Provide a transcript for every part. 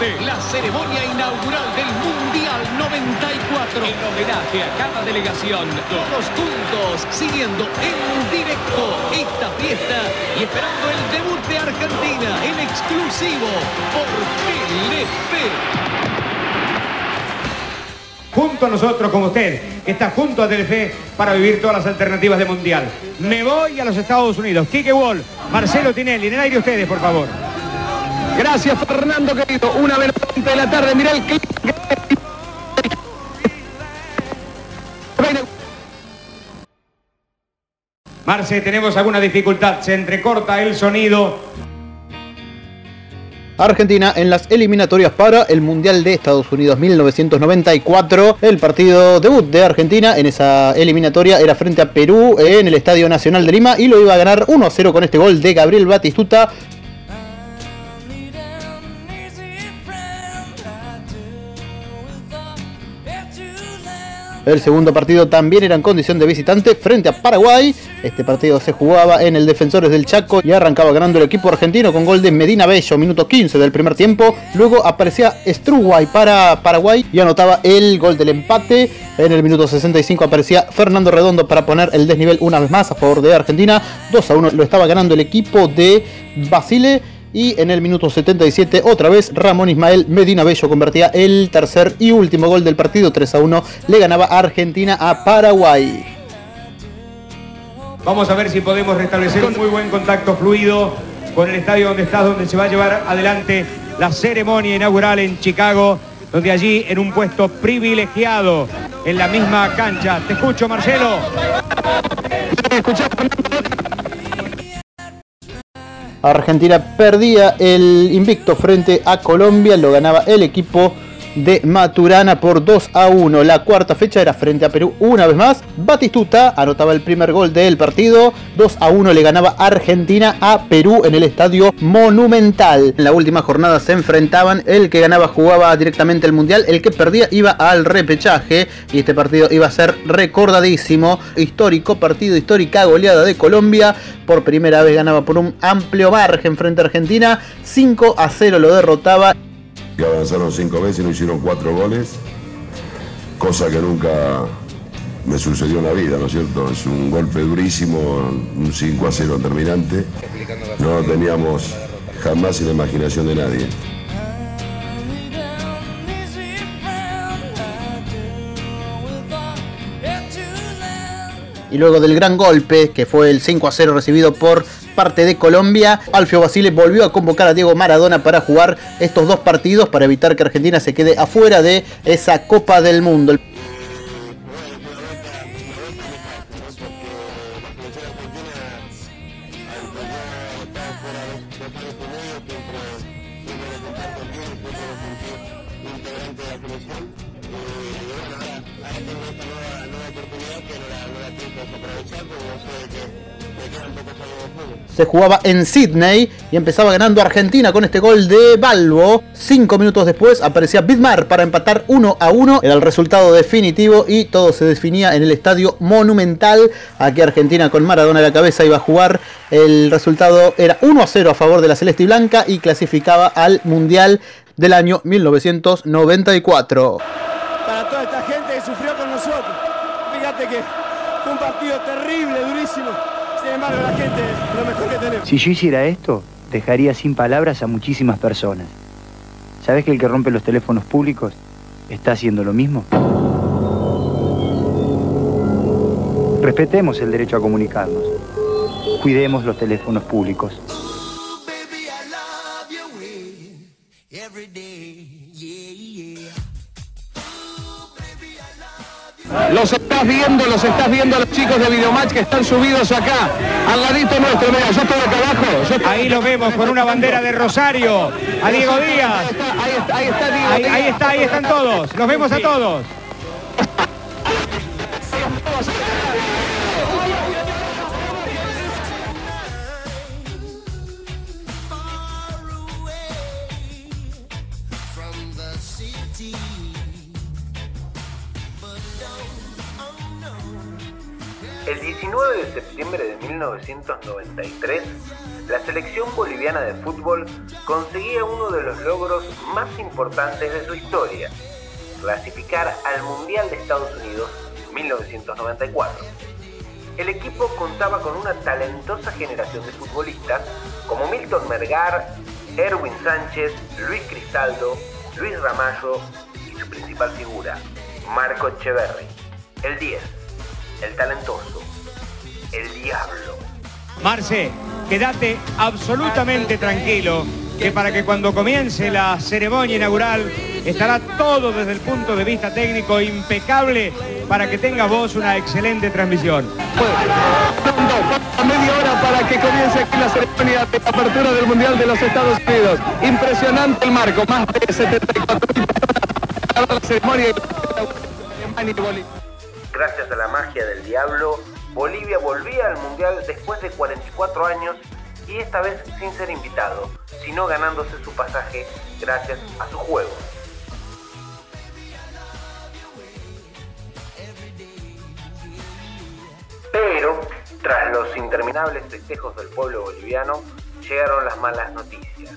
La ceremonia inaugural del Mundial 94. En homenaje a cada delegación. Todos juntos, siguiendo en directo esta fiesta y esperando el debut de Argentina en exclusivo por Telefe junto a nosotros, como usted, que está junto a Telefe para vivir todas las alternativas de Mundial. Me voy a los Estados Unidos. Quique Wall, Marcelo Tinelli, en el aire ustedes, por favor. Gracias, Fernando, querido. Una vez de la tarde, mirá el clip. Marce, tenemos alguna dificultad. Se entrecorta el sonido. Argentina en las eliminatorias para el Mundial de Estados Unidos 1994. El partido debut de Argentina en esa eliminatoria era frente a Perú en el Estadio Nacional de Lima y lo iba a ganar 1 a 0 con este gol de Gabriel Batistuta. El segundo partido también era en condición de visitante frente a Paraguay. Este partido se jugaba en el Defensores del Chaco y arrancaba ganando el equipo argentino con gol de Medina Bello, minuto 15 del primer tiempo. Luego aparecía Struguay para Paraguay y anotaba el gol del empate. En el minuto 65 aparecía Fernando Redondo para poner el desnivel una vez más a favor de Argentina. 2 a 1 lo estaba ganando el equipo de Basile. Y en el minuto 77, otra vez, Ramón Ismael Medina Bello convertía el tercer y último gol del partido. 3 a 1 le ganaba Argentina a Paraguay. Vamos a ver si podemos restablecer un muy buen contacto fluido con el estadio donde está, donde se va a llevar adelante la ceremonia inaugural en Chicago, donde allí en un puesto privilegiado en la misma cancha. Te escucho, Marcelo. Argentina perdía el invicto frente a Colombia, lo ganaba el equipo de Maturana por 2 a 1. La cuarta fecha era frente a Perú una vez más. Batistuta anotaba el primer gol del partido. 2 a 1 le ganaba Argentina a Perú en el estadio Monumental. En la última jornada se enfrentaban. El que ganaba jugaba directamente el Mundial. El que perdía iba al repechaje. Y este partido iba a ser recordadísimo. Histórico partido, histórica goleada de Colombia. Por primera vez ganaba por un amplio margen frente a Argentina. 5 a 0 lo derrotaba que avanzaron cinco veces y no hicieron cuatro goles, cosa que nunca me sucedió en la vida, ¿no es cierto? Es un golpe durísimo, un 5 a 0 terminante. No teníamos jamás en la imaginación de nadie. Y luego del gran golpe, que fue el 5 a 0 recibido por parte de Colombia, Alfio Basile volvió a convocar a Diego Maradona para jugar estos dos partidos para evitar que Argentina se quede afuera de esa Copa del Mundo. Se jugaba en Sydney y empezaba ganando Argentina con este gol de Balbo. Cinco minutos después aparecía Bidmar para empatar 1 a 1. Era el resultado definitivo y todo se definía en el estadio Monumental. Aquí Argentina con Maradona a la cabeza iba a jugar. El resultado era 1 a 0 a favor de la Celeste y Blanca y clasificaba al Mundial del año 1994. Para toda esta gente que sufrió con nosotros. Fíjate que fue un partido terrible, durísimo. Sin embargo, la gente, lo mejor que tenemos. Si yo hiciera esto, dejaría sin palabras a muchísimas personas. ¿Sabes que el que rompe los teléfonos públicos está haciendo lo mismo? Respetemos el derecho a comunicarnos. Cuidemos los teléfonos públicos. Los estás viendo, los estás viendo a los chicos de Videomatch que están subidos acá, al ladito nuestro, mira, yo estoy acá abajo. Ahí lo vemos con una bandera de Rosario, a Diego Díaz. Ahí está, ahí está, Diego ahí, ahí está, ahí están todos, los vemos a todos. Selección boliviana de fútbol conseguía uno de los logros más importantes de su historia, clasificar al Mundial de Estados Unidos 1994. El equipo contaba con una talentosa generación de futbolistas como Milton Mergar, Erwin Sánchez, Luis Cristaldo, Luis Ramallo y su principal figura, Marco Echeverri, el 10, el talentoso, el diablo. Marce, quédate absolutamente tranquilo que para que cuando comience la ceremonia inaugural estará todo desde el punto de vista técnico impecable para que tenga vos una excelente transmisión. media hora para que comience aquí la ceremonia de apertura del Mundial de los Estados Unidos. Impresionante el marco, más de 74 la ceremonia Gracias a la magia del diablo, Bolivia volvía al Mundial después de 44 años y esta vez sin ser invitado, sino ganándose su pasaje gracias a su juego. Pero, tras los interminables festejos del pueblo boliviano, llegaron las malas noticias.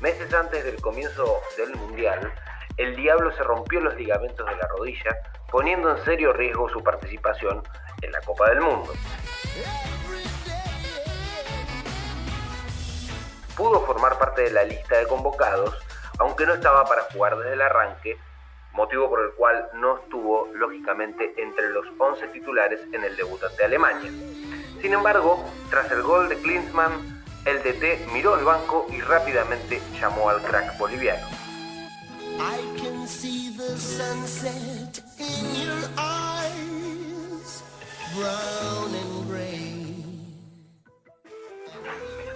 Meses antes del comienzo del Mundial, el Diablo se rompió los ligamentos de la rodilla, poniendo en serio riesgo su participación en la Copa del Mundo. Pudo formar parte de la lista de convocados, aunque no estaba para jugar desde el arranque, motivo por el cual no estuvo lógicamente entre los 11 titulares en el debut ante Alemania. Sin embargo, tras el gol de Klinsmann, el DT miró el banco y rápidamente llamó al crack boliviano.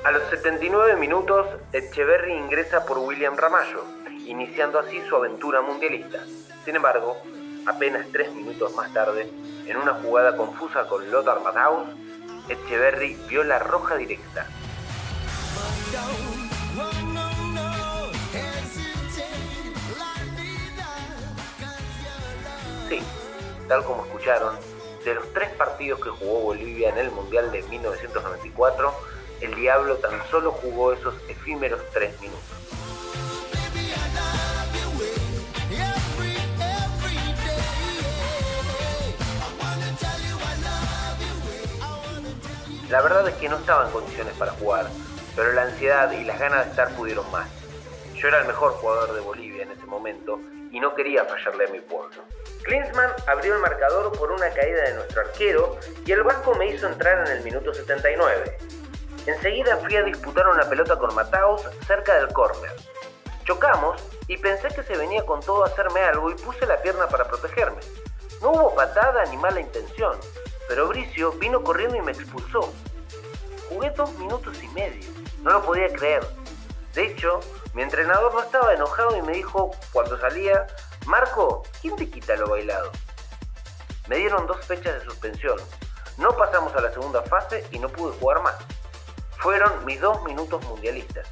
A los 79 minutos, Echeverry ingresa por William Ramallo, iniciando así su aventura mundialista. Sin embargo, apenas tres minutos más tarde, en una jugada confusa con Lothar Matthaus, Echeverry vio la roja directa. Sí, tal como escucharon, de los tres partidos que jugó Bolivia en el Mundial de 1994, el Diablo tan solo jugó esos efímeros tres minutos. La verdad es que no estaba en condiciones para jugar, pero la ansiedad y las ganas de estar pudieron más. Yo era el mejor jugador de Bolivia en ese momento y no quería fallarle a mi pueblo. Klinsmann abrió el marcador por una caída de nuestro arquero y el Vasco me hizo entrar en el minuto 79. Enseguida fui a disputar una pelota con Mataos cerca del córner. Chocamos y pensé que se venía con todo a hacerme algo y puse la pierna para protegerme. No hubo patada ni mala intención, pero Bricio vino corriendo y me expulsó. Jugué dos minutos y medio, no lo podía creer. De hecho, mi entrenador no estaba enojado y me dijo cuando salía, Marco, ¿quién te quita lo bailado? Me dieron dos fechas de suspensión. No pasamos a la segunda fase y no pude jugar más. Fueron mis dos minutos mundialistas.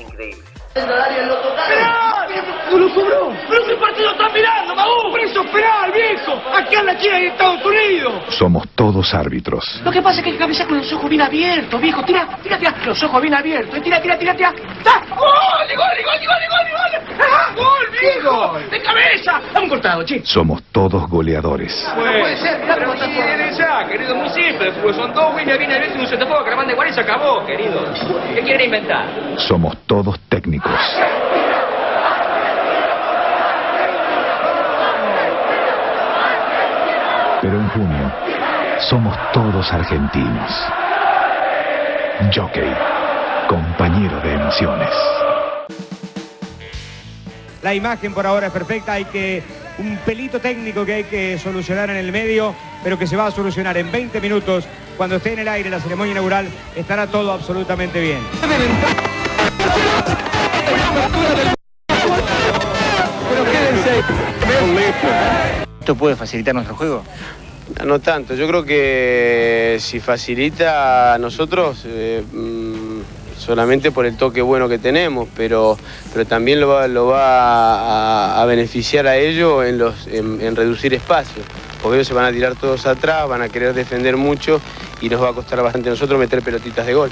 Increíble. ¡No lo cobró! ¿Pero qué partido estás mirando, Maú? ¡Pero eso penal, viejo! ¡Aquí en la China y Estados Unidos! Somos todos árbitros. Lo que pasa es que hay que cabeza con los ojos bien abiertos, viejo. Tira, tira, tira. Los ojos bien abiertos. Tira, tira, tira, tira. ¡Ta! ¡Gol! ¡Gol! ¡Gol! ¡Gol! ¡Gol! ¡Ah! ¡Gol, viejo! ¡De cabeza! ¡Han cortado, che! Somos todos goleadores. No puede ser, mirá cómo está ya, querido, muy simple. Pues son dos William viene abierto y un centrofondo que la manda igual y se acabó, querido. ¿Qué quieren inventar? Somos todos técnicos. Pero en junio somos todos argentinos. Jockey, compañero de emociones. La imagen por ahora es perfecta, hay que un pelito técnico que hay que solucionar en el medio, pero que se va a solucionar en 20 minutos. Cuando esté en el aire la ceremonia inaugural, estará todo absolutamente bien. ¿Esto puede facilitar nuestro juego? No tanto, yo creo que si facilita a nosotros, eh, mm, solamente por el toque bueno que tenemos, pero, pero también lo va, lo va a, beneficiar a ellos en, los, en, en reducir espacio. porque ellos se van a tirar todos atrás, van a querer defender mucho y nos va a costar bastante a nosotros meter pelotitas de gol.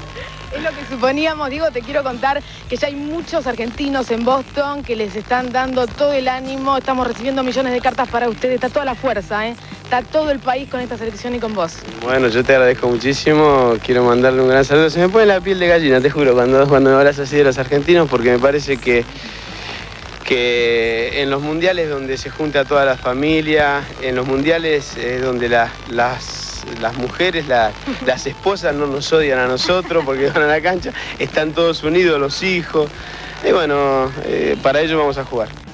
Es lo que suponíamos, digo, te quiero contar que ya hay muchos argentinos en Boston que les están dando todo el ánimo, estamos recibiendo millones de cartas para ustedes, está toda la fuerza, ¿eh? está todo el país con esta selección y con vos. Bueno, yo te agradezco muchísimo, quiero mandarle un gran saludo, se me pone la piel de gallina, te juro, cuando, cuando me hablas así de los argentinos, porque me parece que que en los mundiales donde se junta toda la familia, en los mundiales es donde las, las mujeres, las esposas no nos odian a nosotros porque van a la cancha, están todos unidos, los hijos. Y bueno, eh, para ello vamos a jugar.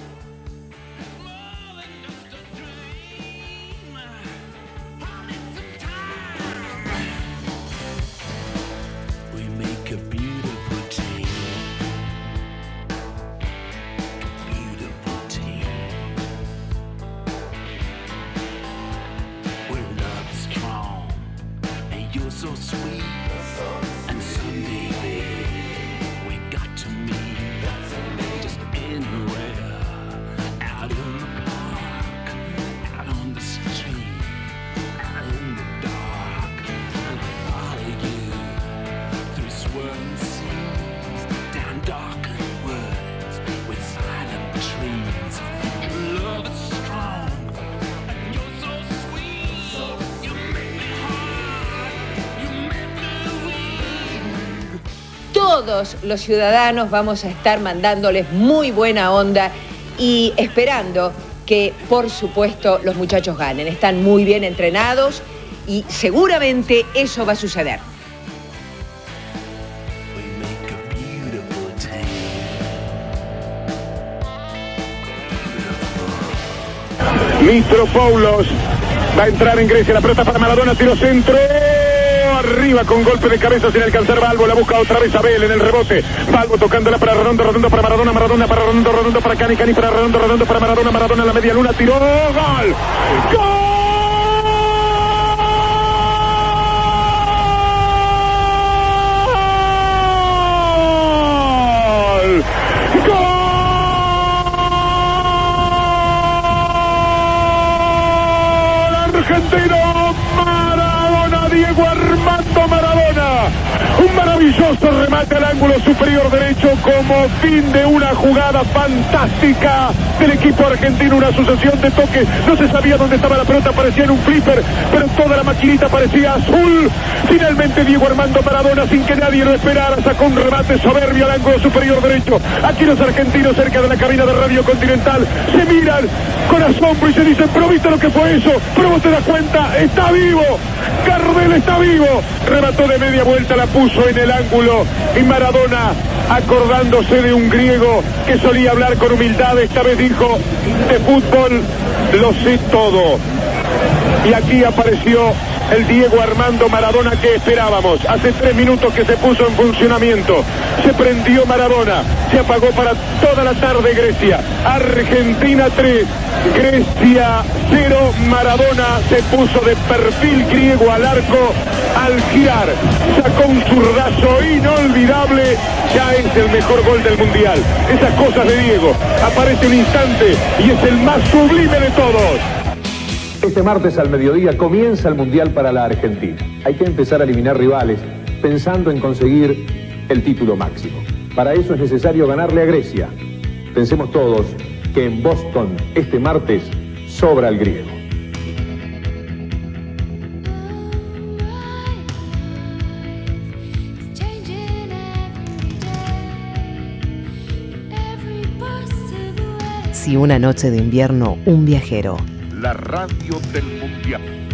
Todos los ciudadanos vamos a estar mandándoles muy buena onda y esperando que, por supuesto, los muchachos ganen. Están muy bien entrenados y seguramente eso va a suceder. Paulos va a entrar en Grecia, la pelota para Maradona, tiro centro arriba con golpe de cabeza sin alcanzar Balbo, la busca otra vez Abel en el rebote, Balbo tocándola para Redondo, Redondo para Maradona, Maradona para Redondo, Redondo para Cani, Cani para Redondo, Redondo para Maradona, Maradona en la media luna, tiró, gol, gol. Maradona. Un maravilloso remate al ángulo superior derecho como fin de una jugada fantástica del equipo argentino. Una sucesión de toques. No se sabía dónde estaba la pelota, parecía en un flipper, pero toda la maquinita parecía azul. Finalmente Diego Armando Maradona, sin que nadie lo esperara, sacó un remate soberbio al ángulo superior derecho. Aquí los argentinos cerca de la cabina de Radio Continental se miran con asombro y se dicen, pero viste lo que fue eso, pero vos te das cuenta, está vivo. Cardel está vivo. Remató de media vuelta, la puso en el ángulo. Y Maradona, acordándose de un griego que solía hablar con humildad, esta vez dijo, de fútbol lo sé todo. Y aquí apareció el Diego Armando Maradona que esperábamos. Hace tres minutos que se puso en funcionamiento. Se prendió Maradona. Se apagó para toda la tarde Grecia. Argentina 3, Grecia 0. Maradona se puso de perfil griego al arco al girar. Sacó un zurdazo inolvidable. Ya es el mejor gol del Mundial. Esas cosas de Diego. Aparece un instante y es el más sublime de todos. Este martes al mediodía comienza el Mundial para la Argentina. Hay que empezar a eliminar rivales pensando en conseguir el título máximo. Para eso es necesario ganarle a Grecia. Pensemos todos que en Boston este martes sobra el griego. Si una noche de invierno un viajero la radio del mundial.